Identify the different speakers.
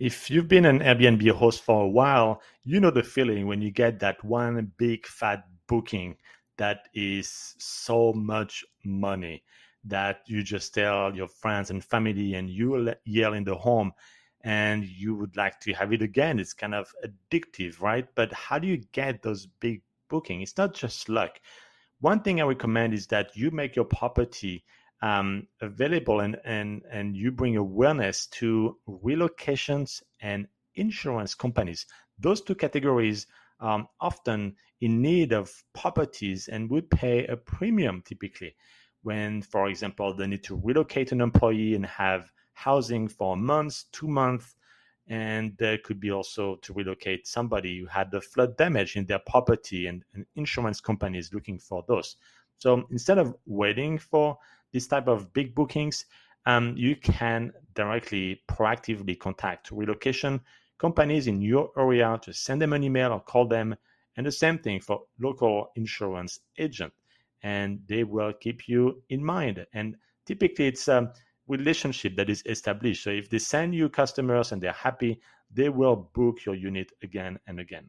Speaker 1: if you've been an Airbnb host for a while, you know the feeling when you get that one big fat booking that is so much money that you just tell your friends and family and you yell in the home and you would like to have it again. It's kind of addictive, right? But how do you get those big bookings? It's not just luck. One thing I recommend is that you make your property um, available and, and, and you bring awareness to relocations and insurance companies. Those two categories um, often in need of properties and would pay a premium typically when, for example, they need to relocate an employee and have housing for months, two months, and there could be also to relocate somebody who had the flood damage in their property and, and insurance companies looking for those. So instead of waiting for this type of big bookings, um, you can directly proactively contact relocation companies in your area to send them an email or call them. And the same thing for local insurance agent, and they will keep you in mind. And typically, it's a relationship that is established. So if they send you customers and they're happy, they will book your unit again and again.